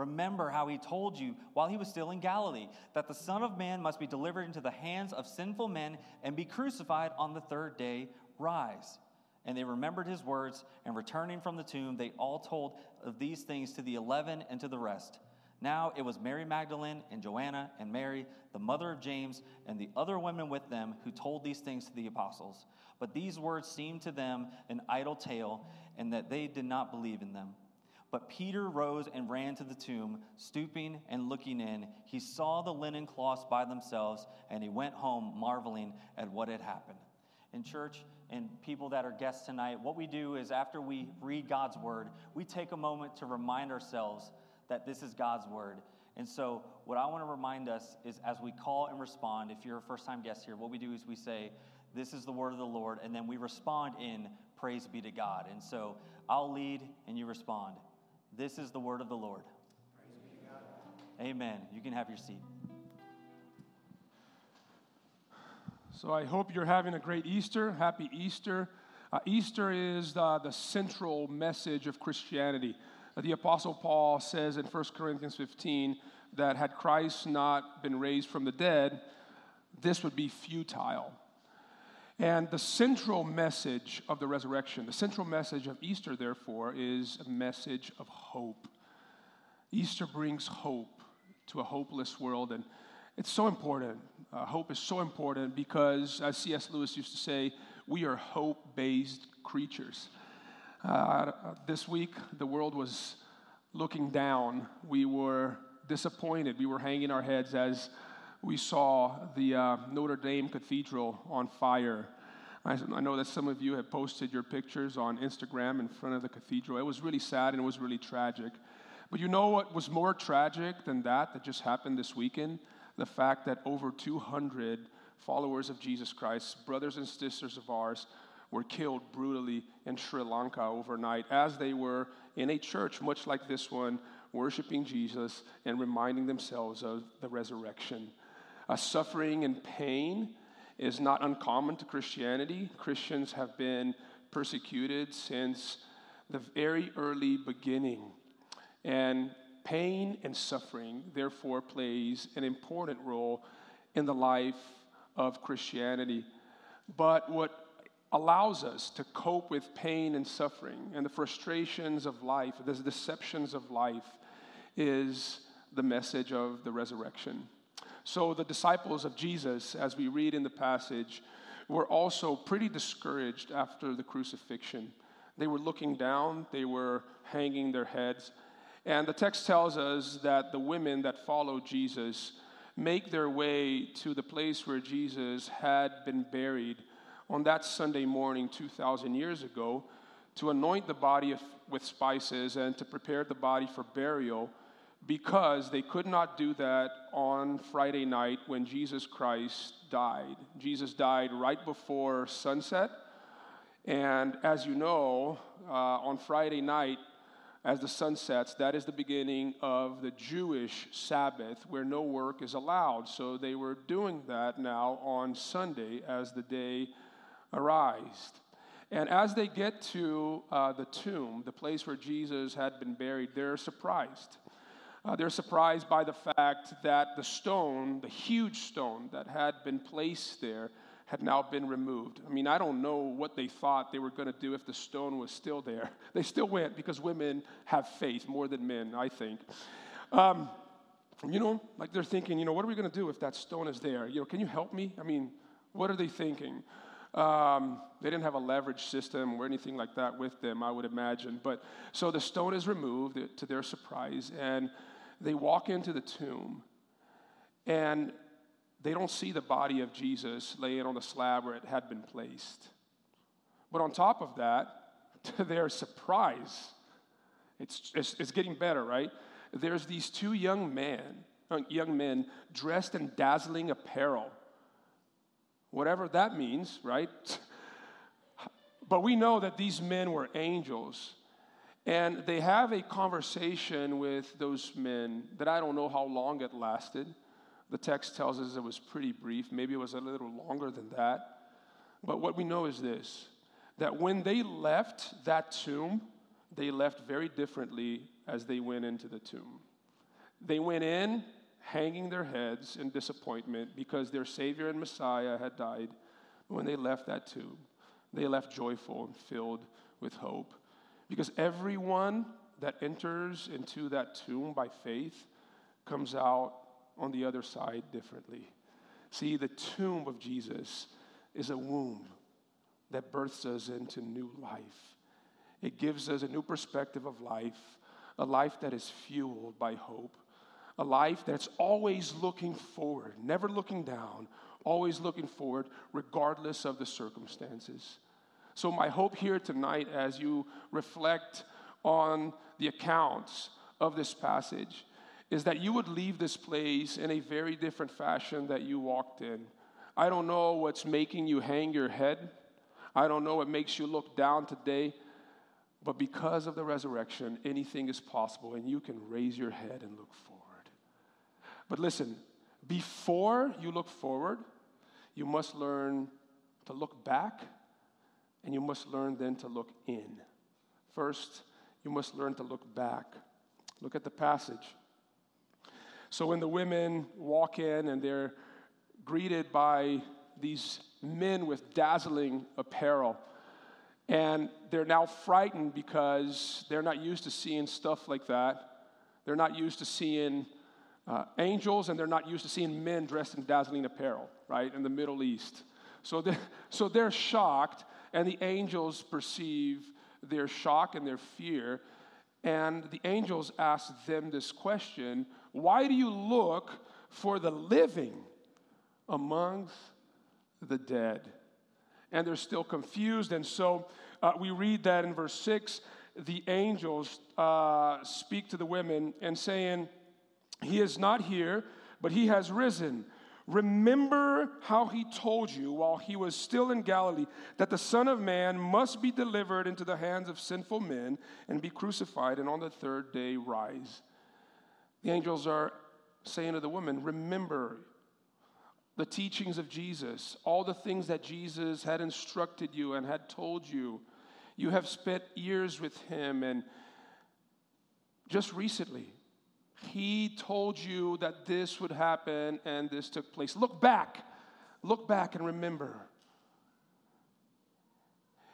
Remember how he told you while he was still in Galilee that the Son of Man must be delivered into the hands of sinful men and be crucified on the third day. Rise. And they remembered his words, and returning from the tomb, they all told of these things to the eleven and to the rest. Now it was Mary Magdalene and Joanna and Mary, the mother of James, and the other women with them who told these things to the apostles. But these words seemed to them an idle tale, and that they did not believe in them. But Peter rose and ran to the tomb, stooping and looking in. He saw the linen cloths by themselves, and he went home marveling at what had happened. In church, and people that are guests tonight, what we do is after we read God's word, we take a moment to remind ourselves that this is God's word. And so, what I want to remind us is as we call and respond, if you're a first time guest here, what we do is we say, This is the word of the Lord, and then we respond in praise be to God. And so, I'll lead and you respond. This is the word of the Lord. Amen. You can have your seat. So I hope you're having a great Easter. Happy Easter. Uh, Easter is the, the central message of Christianity. Uh, the Apostle Paul says in 1 Corinthians 15 that had Christ not been raised from the dead, this would be futile. And the central message of the resurrection, the central message of Easter, therefore, is a message of hope. Easter brings hope to a hopeless world, and it's so important. Uh, hope is so important because, as C.S. Lewis used to say, we are hope based creatures. Uh, this week, the world was looking down. We were disappointed. We were hanging our heads as we saw the uh, Notre Dame Cathedral on fire. I, I, know that some of you have posted your pictures on Instagram in front of the cathedral. It was really sad and it was really tragic. But you know what was more tragic than that that just happened this weekend? The fact that over 200 followers of Jesus Christ, brothers and sisters of ours, were killed brutally in Sri Lanka overnight as they were in a church much like this one, worshiping Jesus and reminding themselves of the resurrection. A suffering and pain is not uncommon to Christianity. Christians have been persecuted since the very early beginning. And pain and suffering, therefore, plays an important role in the life of Christianity. But what allows us to cope with pain and suffering and the frustrations of life, the deceptions of life, is the message of the resurrection. So the disciples of Jesus, as we read in the passage, were also pretty discouraged after the crucifixion. They were looking down, they were hanging their heads. And the text tells us that the women that followed Jesus make their way to the place where Jesus had been buried on that Sunday morning 2,000 years ago to anoint the body of, with spices and to prepare the body for burial because they could not do that on Friday night when Jesus Christ died. Jesus died right before sunset. And as you know, uh, on Friday night, as the sun sets, that is the beginning of the Jewish Sabbath where no work is allowed. So they were doing that now on Sunday as the day arised. And as they get to uh, the tomb, the place where Jesus had been buried, they're surprised. Uh, they're surprised by the fact that the stone, the huge stone that had been placed there, had now been removed. I mean, I don't know what they thought they were going to do if the stone was still there. They still went because women have faith more than men, I think. Um, you know, like they're thinking, you know, what are we going to do if that stone is there? You know, can you help me? I mean, what are they thinking? Um, they didn't have a leverage system or anything like that with them, I would imagine. But so the stone is removed to their surprise, and they walk into the tomb, and they don't see the body of Jesus laying on the slab where it had been placed. But on top of that, to their surprise, it's, it's, it's getting better, right? There's these two young men, uh, young men dressed in dazzling apparel whatever that means, right? but we know that these men were angels. And they have a conversation with those men that I don't know how long it lasted. The text tells us it was pretty brief. Maybe it was a little longer than that. But what we know is this that when they left that tomb, they left very differently as they went into the tomb. They went in hanging their heads in disappointment because their Savior and Messiah had died. When they left that tomb, they left joyful and filled with hope. Because everyone that enters into that tomb by faith comes out on the other side differently. See, the tomb of Jesus is a womb that births us into new life. It gives us a new perspective of life, a life that is fueled by hope, a life that's always looking forward, never looking down, always looking forward, regardless of the circumstances. So, my hope here tonight, as you reflect on the accounts of this passage, is that you would leave this place in a very different fashion that you walked in. I don't know what's making you hang your head. I don't know what makes you look down today. But because of the resurrection, anything is possible, and you can raise your head and look forward. But listen, before you look forward, you must learn to look back, and you must learn then to look in. First, you must learn to look back. Look at the passage. So when the women walk in and they're greeted by these men with dazzling apparel, and they're now frightened because they're not used to seeing stuff like that. They're not used to seeing uh, angels, and they're not used to seeing men dressed in dazzling apparel, right, in the Middle East. So they're, so they're shocked, and the angels perceive their shock and their fear. And the angels ask them this question Why do you look for the living amongst the dead? And they're still confused. And so uh, we read that in verse 6 the angels uh, speak to the women and saying, He is not here, but he has risen. Remember how he told you while he was still in Galilee that the Son of Man must be delivered into the hands of sinful men and be crucified and on the third day rise. The angels are saying to the woman, Remember the teachings of Jesus, all the things that Jesus had instructed you and had told you. You have spent years with him, and just recently, he told you that this would happen and this took place. Look back. Look back and remember.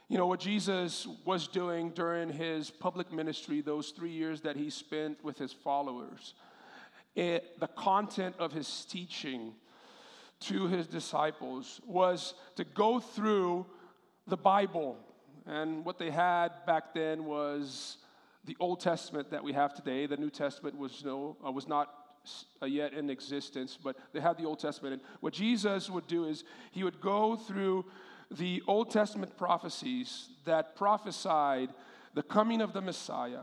You know, what Jesus was doing during his public ministry, those three years that he spent with his followers, it, the content of his teaching to his disciples was to go through the Bible. And what they had back then was the Old Testament that we have today. The New Testament was, no, uh, was not uh, yet in existence, but they had the Old Testament. And what Jesus would do is he would go through the Old Testament prophecies that prophesied the coming of the Messiah.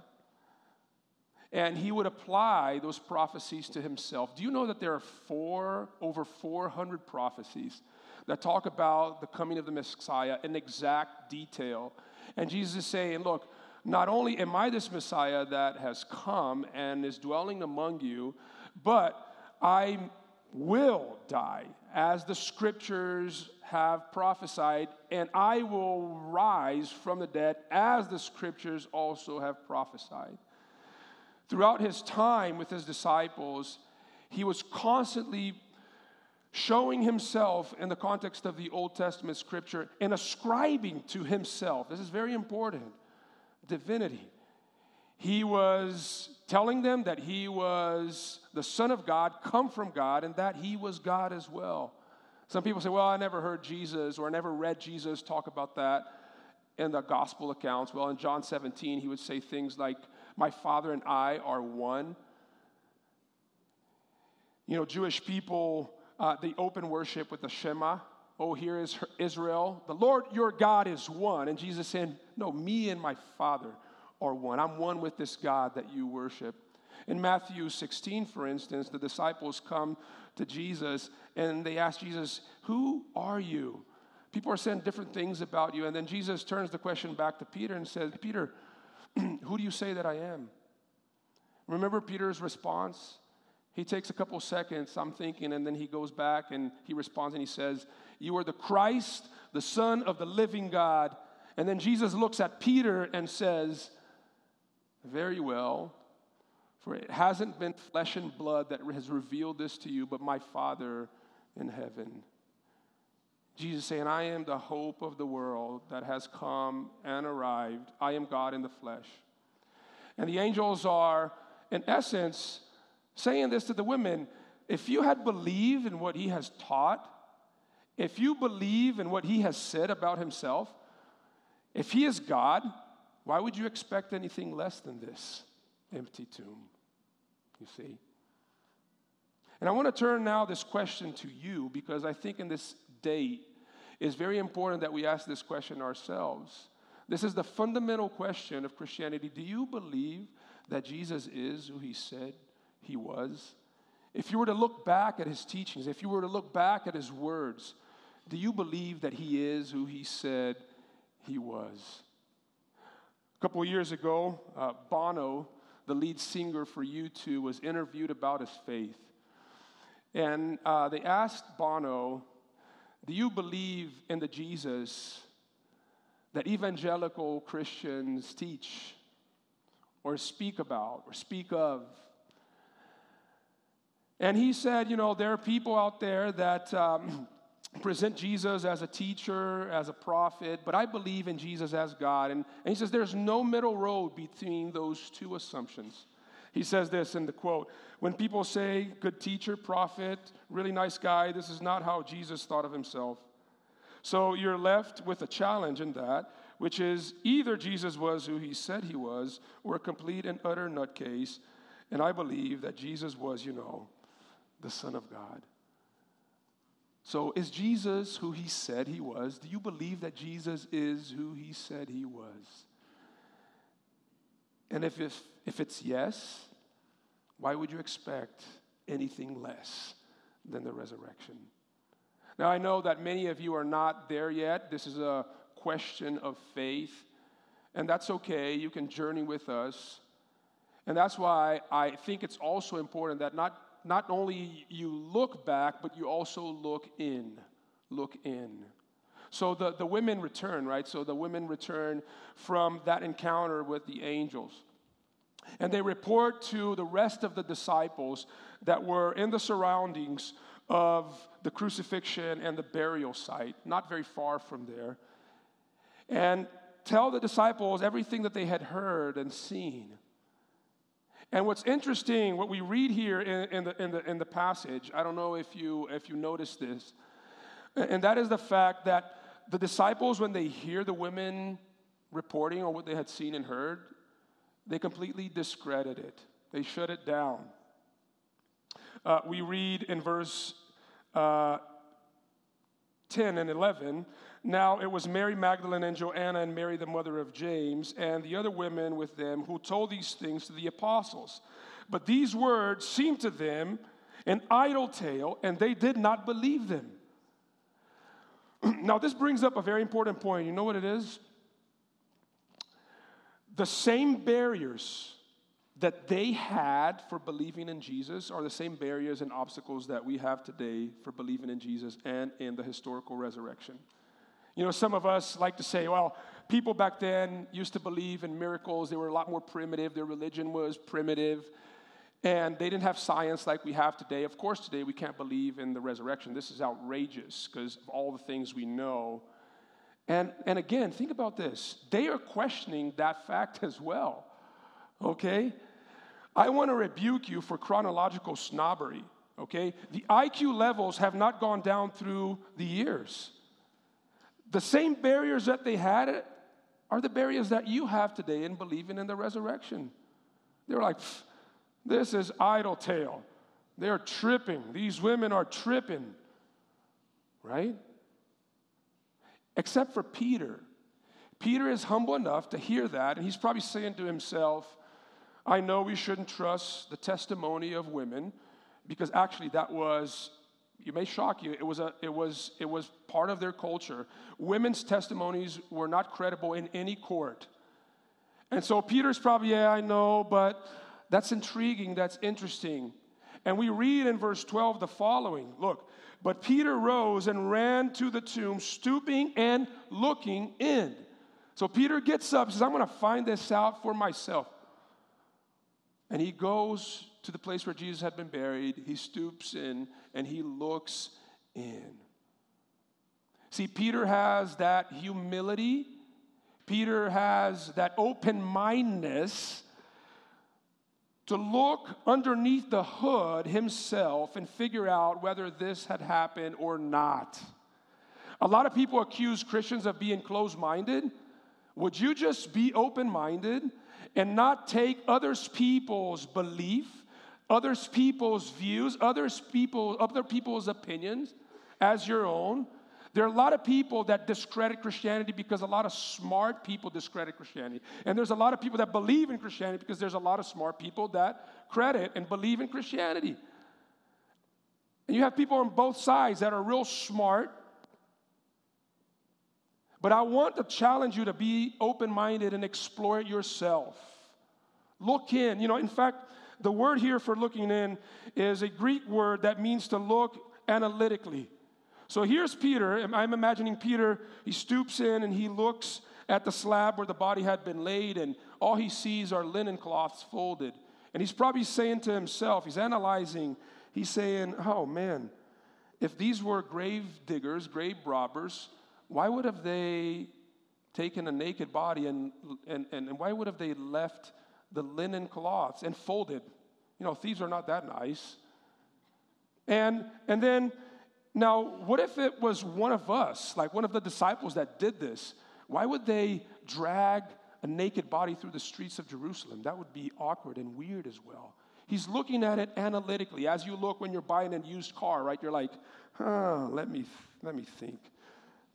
And he would apply those prophecies to himself. Do you know that there are four, over 400 prophecies that talk about the coming of the Messiah in exact detail? And Jesus is saying, Look, not only am I this Messiah that has come and is dwelling among you, but I will die, as the scriptures have prophesied, and I will rise from the dead, as the scriptures also have prophesied. Throughout his time with his disciples, he was constantly showing himself in the context of the Old Testament scripture and ascribing to himself. This is very important divinity. He was telling them that he was the Son of God, come from God, and that he was God as well. Some people say, Well, I never heard Jesus or I never read Jesus talk about that in the gospel accounts. Well, in John 17, he would say things like, My Father and I are one. You know, Jewish people, uh, they open worship with the Shema. Oh, here is Israel. The Lord your God is one. And Jesus said, No, me and my Father are one. I'm one with this God that you worship. In Matthew 16, for instance, the disciples come to Jesus and they ask Jesus, Who are you? People are saying different things about you. And then Jesus turns the question back to Peter and says, Peter, who do you say that I am? Remember Peter's response? He takes a couple seconds, I'm thinking, and then he goes back and he responds and he says, You are the Christ, the Son of the living God. And then Jesus looks at Peter and says, Very well. For it hasn't been flesh and blood that has revealed this to you, but my Father in heaven. Jesus saying, I am the hope of the world that has come and arrived. I am God in the flesh. And the angels are, in essence, saying this to the women if you had believed in what he has taught, if you believe in what he has said about himself, if he is God, why would you expect anything less than this empty tomb? You see? And I want to turn now this question to you because I think in this day it's very important that we ask this question ourselves. This is the fundamental question of Christianity. Do you believe that Jesus is who he said he was? If you were to look back at his teachings, if you were to look back at his words, do you believe that he is who he said he was? A couple of years ago, uh, Bono, the lead singer for U2, was interviewed about his faith. And uh, they asked Bono, Do you believe in the Jesus that evangelical Christians teach or speak about or speak of? And he said, You know, there are people out there that um, present Jesus as a teacher, as a prophet, but I believe in Jesus as God. And, and he says, There's no middle road between those two assumptions. He says this in the quote When people say, good teacher, prophet, really nice guy, this is not how Jesus thought of himself. So you're left with a challenge in that, which is either Jesus was who he said he was, or a complete and utter nutcase. And I believe that Jesus was, you know, the Son of God. So, is Jesus who he said he was? Do you believe that Jesus is who he said he was? And if, if, if it's yes, why would you expect anything less than the resurrection? Now, I know that many of you are not there yet. This is a question of faith, and that's okay. You can journey with us. And that's why I think it's also important that not not only you look back, but you also look in. Look in. So the, the women return, right? So the women return from that encounter with the angels. And they report to the rest of the disciples that were in the surroundings of the crucifixion and the burial site, not very far from there, and tell the disciples everything that they had heard and seen. And what's interesting, what we read here in, in, the, in, the, in the passage, I don't know if you, if you notice this, and that is the fact that the disciples, when they hear the women reporting on what they had seen and heard, they completely discredit it. They shut it down. Uh, we read in verse uh, 10 and 11 now it was Mary Magdalene and Joanna and Mary, the mother of James, and the other women with them who told these things to the apostles. But these words seemed to them an idle tale, and they did not believe them. now, this brings up a very important point. You know what it is? The same barriers that they had for believing in Jesus are the same barriers and obstacles that we have today for believing in Jesus and in the historical resurrection. You know, some of us like to say, well, people back then used to believe in miracles. They were a lot more primitive. Their religion was primitive. And they didn't have science like we have today. Of course, today we can't believe in the resurrection. This is outrageous because of all the things we know. And, and again, think about this. They are questioning that fact as well. Okay? I want to rebuke you for chronological snobbery. Okay? The IQ levels have not gone down through the years. The same barriers that they had are the barriers that you have today in believing in the resurrection. They're like, this is idle tale. They're tripping. These women are tripping, right? Except for Peter. Peter is humble enough to hear that, and he's probably saying to himself, I know we shouldn't trust the testimony of women because actually that was you may shock you, it was, a, it, was, it was part of their culture. Women's testimonies were not credible in any court. And so Peter's probably, yeah, I know, but that's intriguing, that's interesting. And we read in verse 12 the following Look, but Peter rose and ran to the tomb, stooping and looking in. So Peter gets up, says, I'm going to find this out for myself. And he goes to the place where Jesus had been buried. He stoops in and he looks in. See, Peter has that humility, Peter has that open mindedness to look underneath the hood himself and figure out whether this had happened or not. A lot of people accuse Christians of being closed minded. Would you just be open minded and not take others people's belief, others people's views, others people, other people's opinions as your own? There are a lot of people that discredit Christianity because a lot of smart people discredit Christianity. And there's a lot of people that believe in Christianity because there's a lot of smart people that credit and believe in Christianity. And you have people on both sides that are real smart. But I want to challenge you to be open minded and explore it yourself. Look in. You know, in fact, the word here for looking in is a Greek word that means to look analytically. So here's Peter. I'm imagining Peter, he stoops in and he looks at the slab where the body had been laid, and all he sees are linen cloths folded. And he's probably saying to himself, he's analyzing, he's saying, Oh man, if these were grave diggers, grave robbers, why would have they taken a naked body and, and, and why would have they left the linen cloths and folded? You know, thieves are not that nice. And, and then now, what if it was one of us, like one of the disciples that did this? Why would they drag a naked body through the streets of Jerusalem? That would be awkward and weird as well. He's looking at it analytically. As you look when you're buying a used car, right? You're like, huh, let me, let me think.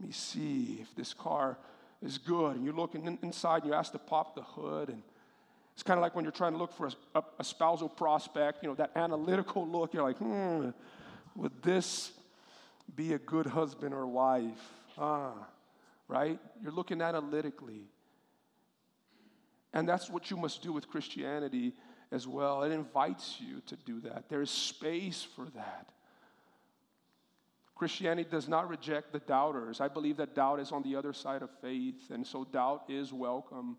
Let me see if this car is good. And you're looking in, inside and you ask to pop the hood. And it's kind of like when you're trying to look for a, a, spousal prospect, you know, that analytical look. You're like, hmm, would this be a good husband or wife. Ah, right? You're looking analytically. And that's what you must do with Christianity as well. It invites you to do that. There is space for that. Christianity does not reject the doubters. I believe that doubt is on the other side of faith, and so doubt is welcome.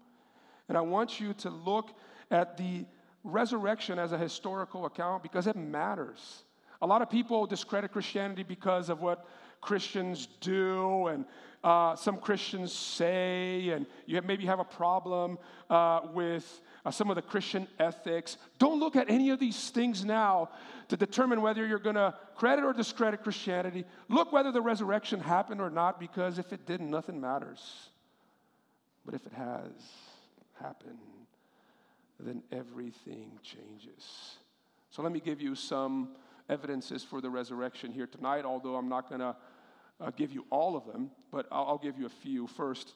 And I want you to look at the resurrection as a historical account because it matters. A lot of people discredit Christianity because of what Christians do and uh, some Christians say, and you have, maybe have a problem uh, with uh, some of the Christian ethics. Don't look at any of these things now to determine whether you're going to credit or discredit Christianity. Look whether the resurrection happened or not, because if it didn't, nothing matters. But if it has happened, then everything changes. So let me give you some evidences for the resurrection here tonight, although I'm not going to uh, give you all of them, but I'll, I'll give you a few. First,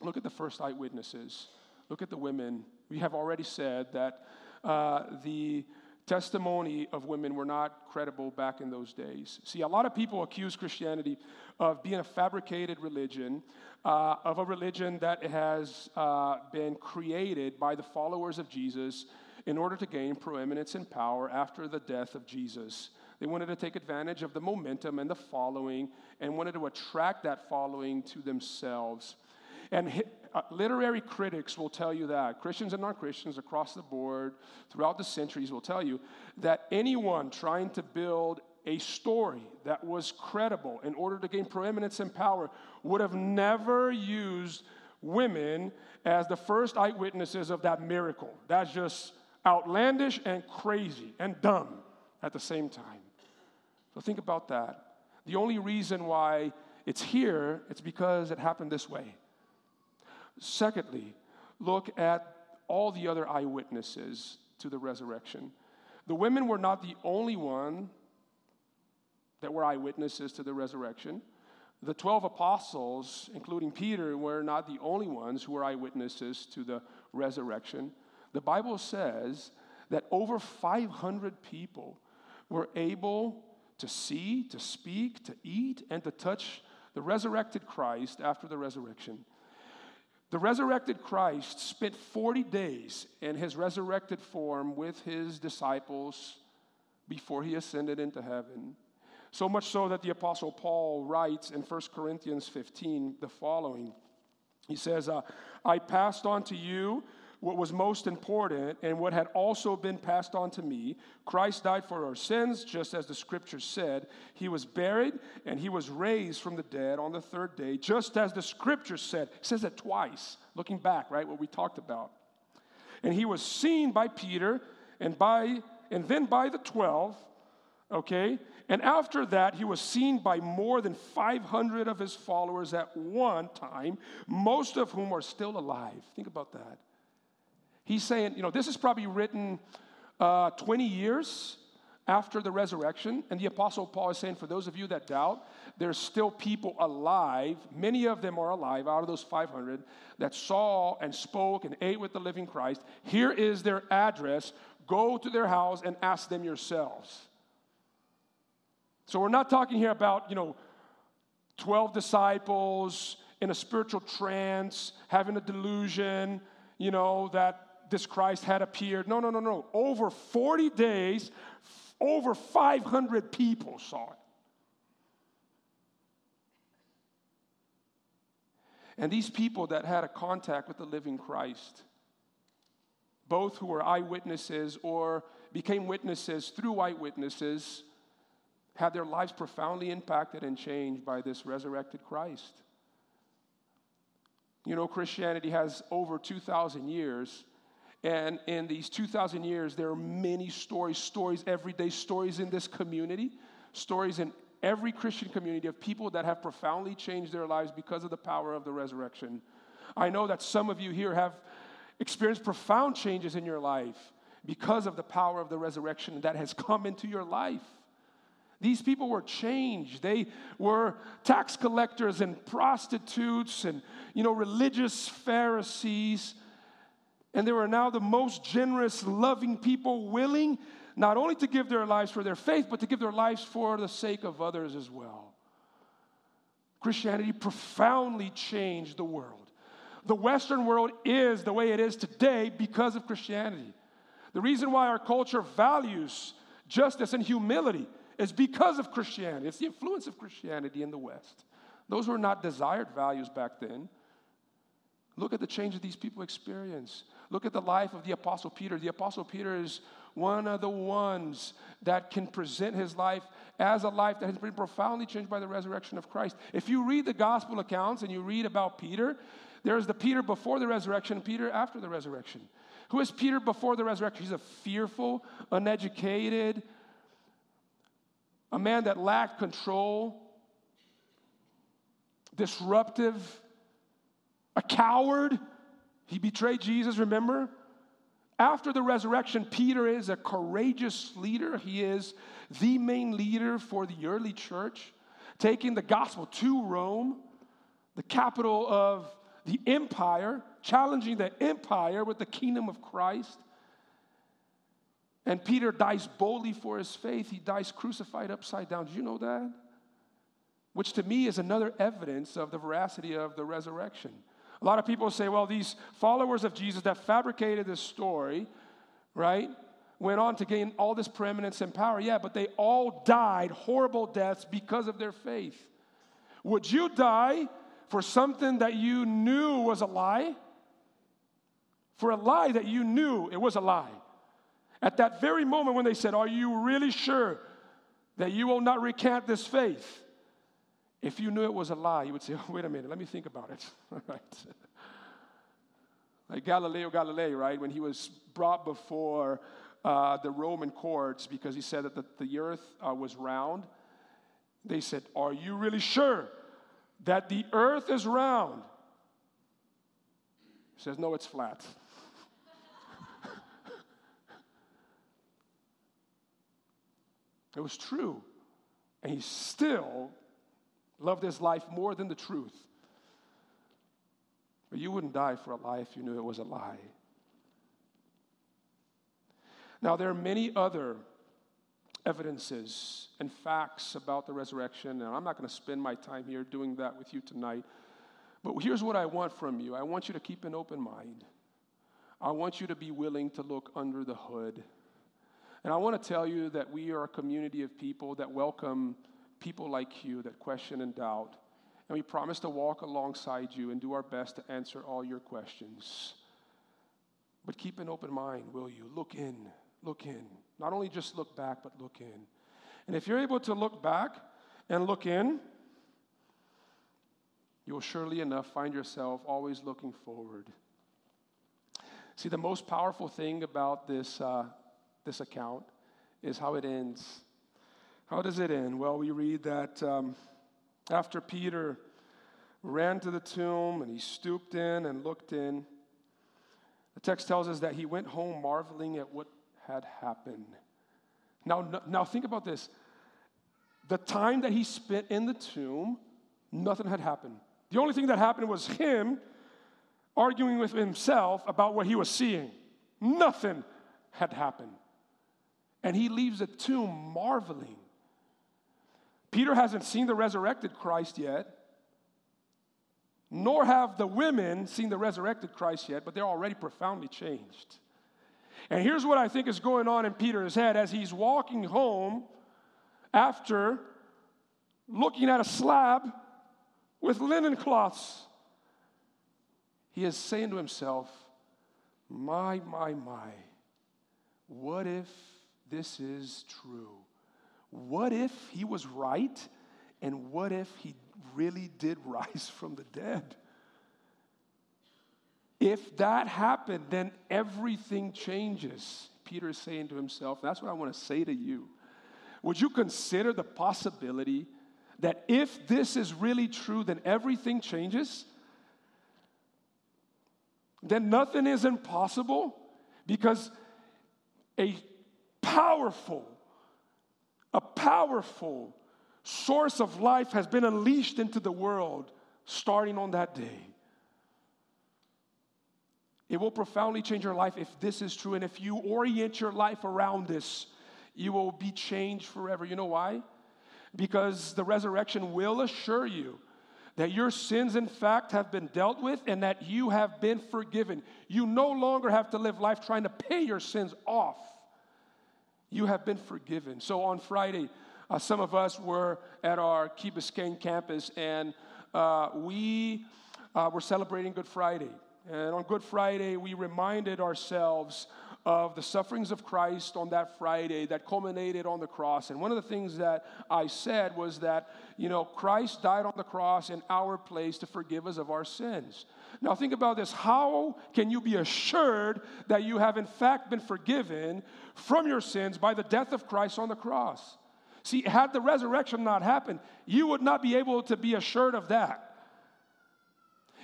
look at the first eyewitnesses. Look at the women. We have already said that uh, the testimony of women were not credible back in those days. See, a lot of people accuse Christianity of being a fabricated religion, uh, of a religion that has uh, been created by the followers of Jesus in order to gain preeminence and power after the death of Jesus. They wanted to take advantage of the momentum and the following and wanted to attract that following to themselves. And uh, literary critics will tell you that, Christians and non Christians across the board throughout the centuries will tell you that anyone trying to build a story that was credible in order to gain preeminence and power would have never used women as the first eyewitnesses of that miracle. That's just outlandish and crazy and dumb at the same time. So think about that. The only reason why it's here, it's because it happened this way. Secondly, look at all the other eyewitnesses to the resurrection. The women were not the only one that were eyewitnesses to the resurrection. The 12 apostles, including Peter, were not the only ones who were eyewitnesses to the resurrection. The Bible says that over 500 people were able to see, to speak, to eat, and to touch the resurrected Christ after the resurrection. The resurrected Christ spent 40 days in his resurrected form with his disciples before he ascended into heaven. So much so that the Apostle Paul writes in 1 Corinthians 15 the following He says, uh, I passed on to you what was most important and what had also been passed on to me. Christ died for our sins, just as the scripture said. He was buried and he was raised from the dead on the third day, just as the scripture said. It says it twice, looking back, right? What we talked about. And he was seen by Peter and by and then by the 12, okay? And after that, he was seen by more than 500 of his followers at one time, most of whom are still alive. Think about that. He's saying, you know, this is probably written uh, 20 years after the resurrection. And the Apostle Paul is saying, for those of you that doubt, there's still people alive. Many of them are alive out of those 500 that saw and spoke and ate with the living Christ. Here is their address. Go to their house and ask them yourselves. So we're not talking here about, you know, 12 disciples in a spiritual trance, having a delusion, you know, that this Christ had appeared. No, no, no, no. Over 40 days, over 500 people saw it. And these people that had a contact with the living Christ, both who were eyewitnesses or became witnesses through eyewitnesses, had their lives profoundly impacted and changed by this resurrected Christ. You know, Christianity has over 2,000 years, and in these 2,000 years, there are many stories, stories, everyday stories in this community, stories in every Christian community of people that have profoundly changed their lives because of the power of the resurrection. I know that some of you here have experienced profound changes in your life because of the power of the resurrection that has come into your life. These people were changed. They were tax collectors and prostitutes and, you know, religious Pharisees and they were now the most generous, loving people, willing not only to give their lives for their faith, but to give their lives for the sake of others as well. Christianity profoundly changed the world. The Western world is the way it is today because of Christianity. The reason why our culture values justice and humility is because of Christianity. It's the influence of Christianity in the West. Those were not desired values back then. Look at the change that these people experience. Look at the life of the Apostle Peter. The Apostle Peter is one of the ones that can present his life as a life that has been profoundly changed by the resurrection of Christ. If you read the gospel accounts and you read about Peter, there's the Peter before the resurrection Peter after the resurrection. Who is Peter before the resurrection? He's a fearful, uneducated, a man that lacked control, disruptive, a coward. He betrayed Jesus, remember? After the resurrection, Peter is a courageous leader. He is the main leader for the early church, taking the gospel to Rome, the capital of the empire, challenging the empire with the kingdom of Christ. And Peter dies boldly for his faith. He dies crucified upside down. Did you know that? Which to me is another evidence of the veracity of the resurrection. A lot of people say, well, these followers of Jesus that fabricated this story, right, went on to gain all this preeminence and power. Yeah, but they all died horrible deaths because of their faith. Would you die for something that you knew was a lie? For a lie that you knew it was a lie. At that very moment when they said, Are you really sure that you will not recant this faith? If you knew it was a lie, you would say, oh, wait a minute, let me think about it. right? Like Galileo Galilei, right? When he was brought before uh, the Roman courts because he said that the, the earth uh, was round, they said, Are you really sure that the earth is round? He says, No, it's flat. it was true. And he still loved his life more than the truth. But you wouldn't die for a lie if you knew it was a lie. Now, there are many other evidences and facts about the resurrection, and I'm not going to spend my time here doing that with you tonight. But here's what I want from you I want you to keep an open mind. I want you to be willing to look under the hood. And I want to tell you that we are a community of people that welcome people like you that question and doubt. And we promise to walk alongside you and do our best to answer all your questions. But keep an open mind, will you? Look in, look in. Not only just look back, but look in. And if you're able to look back and look in, you will surely enough find yourself always looking forward. See, the most powerful thing about this, uh, this account is how it ends. How does it end? Well, we read that um, after Peter ran to the tomb and he stooped in and looked in, the text tells us that he went home marveling at what had happened. Now, now think about this. The time that he spent in the tomb, nothing had happened. The only thing that happened was him arguing with himself about what he was seeing. Nothing had happened. And he leaves the tomb marveling. Peter hasn't seen the resurrected Christ yet, nor have the women seen the resurrected Christ yet, but they're already profoundly changed. And here's what I think is going on in Peter's head as he's walking home after looking at a slab with linen cloths. He is saying to himself, My, my, my, what if this is true? What if he was right? And what if he really did rise from the dead? If that happened, then everything changes. Peter is saying to himself, that's what I want to say to you. Would you consider the possibility that if this is really true, then everything changes? Then nothing is impossible because a powerful, a powerful source of life has been unleashed into the world starting on that day. It will profoundly change your life if this is true. And if you orient your life around this, you will be changed forever. You know why? Because the resurrection will assure you that your sins, in fact, have been dealt with and that you have been forgiven. You no longer have to live life trying to pay your sins off. You have been forgiven. So on Friday, uh, some of us were at our Key Biscayne campus and uh, we uh, were celebrating Good Friday. And on Good Friday, we reminded ourselves of the sufferings of Christ on that Friday that culminated on the cross. And one of the things that I said was that, you know, Christ died on the cross in our place to forgive us of our sins. Now, think about this. How can you be assured that you have, in fact, been forgiven from your sins by the death of Christ on the cross? See, had the resurrection not happened, you would not be able to be assured of that.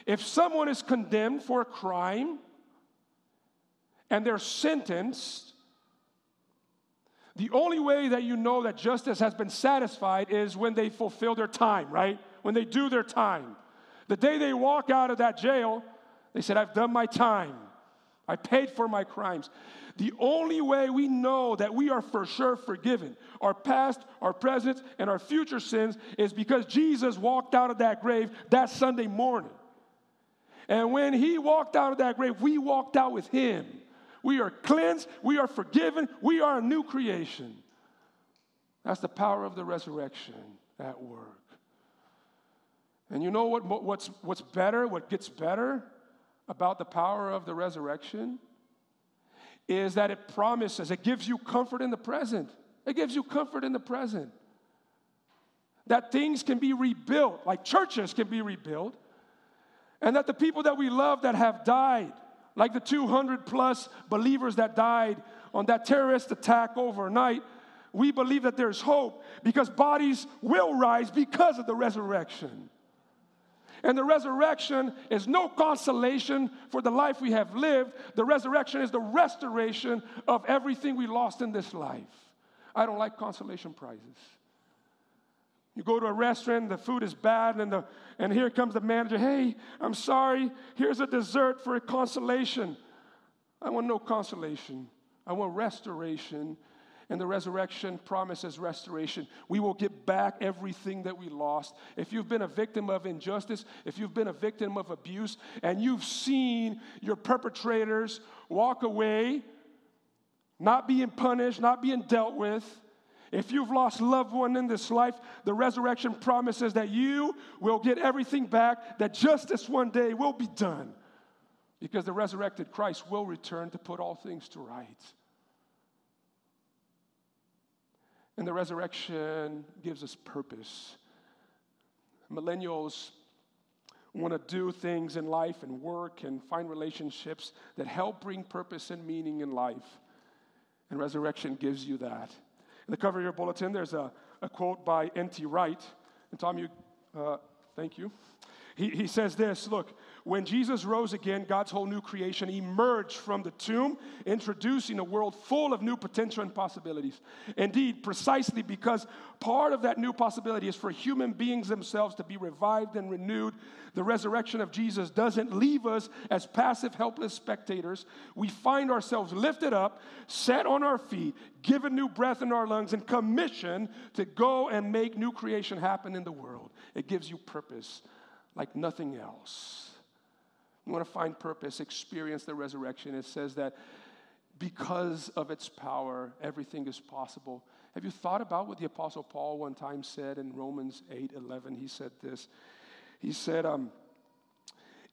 If someone is condemned for a crime and they're sentenced, the only way that you know that justice has been satisfied is when they fulfill their time, right? When they do their time. The day they walk out of that jail, they said, I've done my time. I paid for my crimes. The only way we know that we are for sure forgiven, our past, our present, and our future sins, is because Jesus walked out of that grave that Sunday morning. And when he walked out of that grave, we walked out with him. We are cleansed, we are forgiven, we are a new creation. That's the power of the resurrection at work. And you know what, what's, what's better, what gets better about the power of the resurrection? Is that it promises, it gives you comfort in the present. It gives you comfort in the present. That things can be rebuilt, like churches can be rebuilt and that the people that we love that have died, like the 200 plus believers that died on that terrorist attack overnight, we believe that there's hope because bodies will rise because of the resurrection. And the resurrection is no consolation for the life we have lived. The resurrection is the restoration of everything we lost in this life. I don't like consolation prizes. You go to a restaurant, the food is bad, and, the, and here comes the manager. Hey, I'm sorry, here's a dessert for a consolation. I want no consolation. I want restoration. And the resurrection promises restoration. We will get back everything that we lost. If you've been a victim of injustice, if you've been a victim of abuse, and you've seen your perpetrators walk away, not being punished, not being dealt with, if you've lost loved one in this life, the resurrection promises that you will get everything back, that justice one day will be done. Because the resurrected Christ will return to put all things to rights. And the resurrection gives us purpose. Millennials want to do things in life and work and find relationships that help bring purpose and meaning in life. And resurrection gives you that. The cover of your bulletin, there's a, a quote by N.T. Wright. And Tom, you, uh, thank you. He, he says this Look, when Jesus rose again, God's whole new creation emerged from the tomb, introducing a world full of new potential and possibilities. Indeed, precisely because part of that new possibility is for human beings themselves to be revived and renewed, the resurrection of Jesus doesn't leave us as passive, helpless spectators. We find ourselves lifted up, set on our feet, given new breath in our lungs, and commissioned to go and make new creation happen in the world. It gives you purpose like nothing else. You want to find purpose, experience the resurrection. It says that because of its power, everything is possible. Have you thought about what the Apostle Paul one time said in Romans 8 11? He said this. He said, um,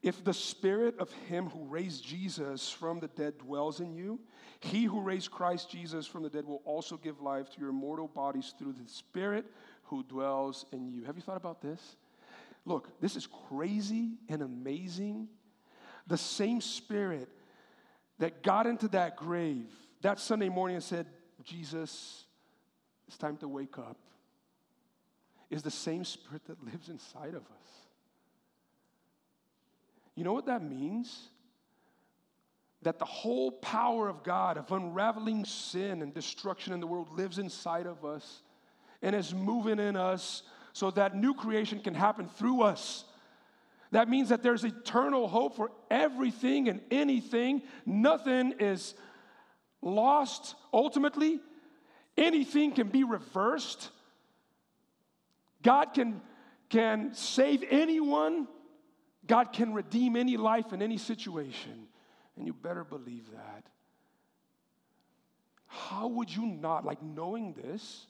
If the spirit of him who raised Jesus from the dead dwells in you, he who raised Christ Jesus from the dead will also give life to your mortal bodies through the spirit who dwells in you. Have you thought about this? Look, this is crazy and amazing. The same spirit that got into that grave that Sunday morning and said, Jesus, it's time to wake up, is the same spirit that lives inside of us. You know what that means? That the whole power of God, of unraveling sin and destruction in the world, lives inside of us and is moving in us so that new creation can happen through us. That means that there's eternal hope for everything and anything. Nothing is lost ultimately, anything can be reversed. God can, can save anyone, God can redeem any life in any situation. And you better believe that. How would you not, like knowing this,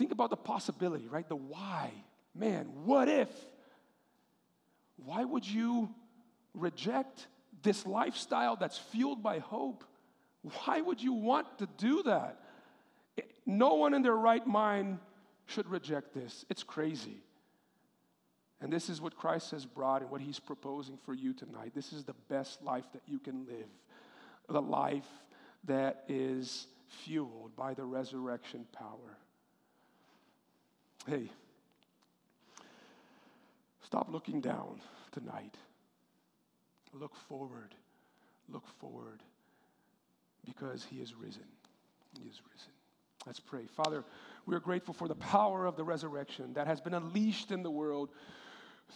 Think about the possibility, right? The why. Man, what if? Why would you reject this lifestyle that's fueled by hope? Why would you want to do that? No one in their right mind should reject this. It's crazy. And this is what Christ has brought and what he's proposing for you tonight. This is the best life that you can live. The life that is fueled by the resurrection power. Hey, stop looking down tonight. Look forward. Look forward because he is risen. He is risen. Let's pray. Father, we are grateful for the power of the resurrection that has been unleashed in the world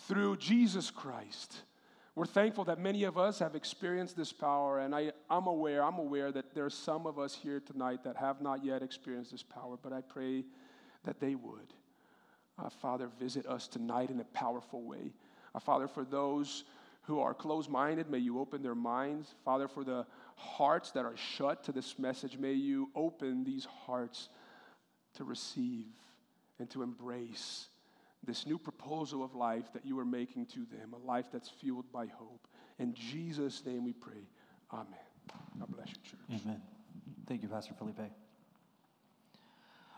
through Jesus Christ. We're thankful that many of us have experienced this power, and I, am aware, I'm aware that there are some of us here tonight that have not yet experienced this power, but I pray that they would. Uh, Father, visit us tonight in a powerful way. Uh, Father, for those who are closed minded, may you open their minds. Father, for the hearts that are shut to this message, may you open these hearts to receive and to embrace this new proposal of life that you are making to them, a life that's fueled by hope. In Jesus' name we pray. Amen. God bless you, church. Amen. Thank you, Pastor Felipe.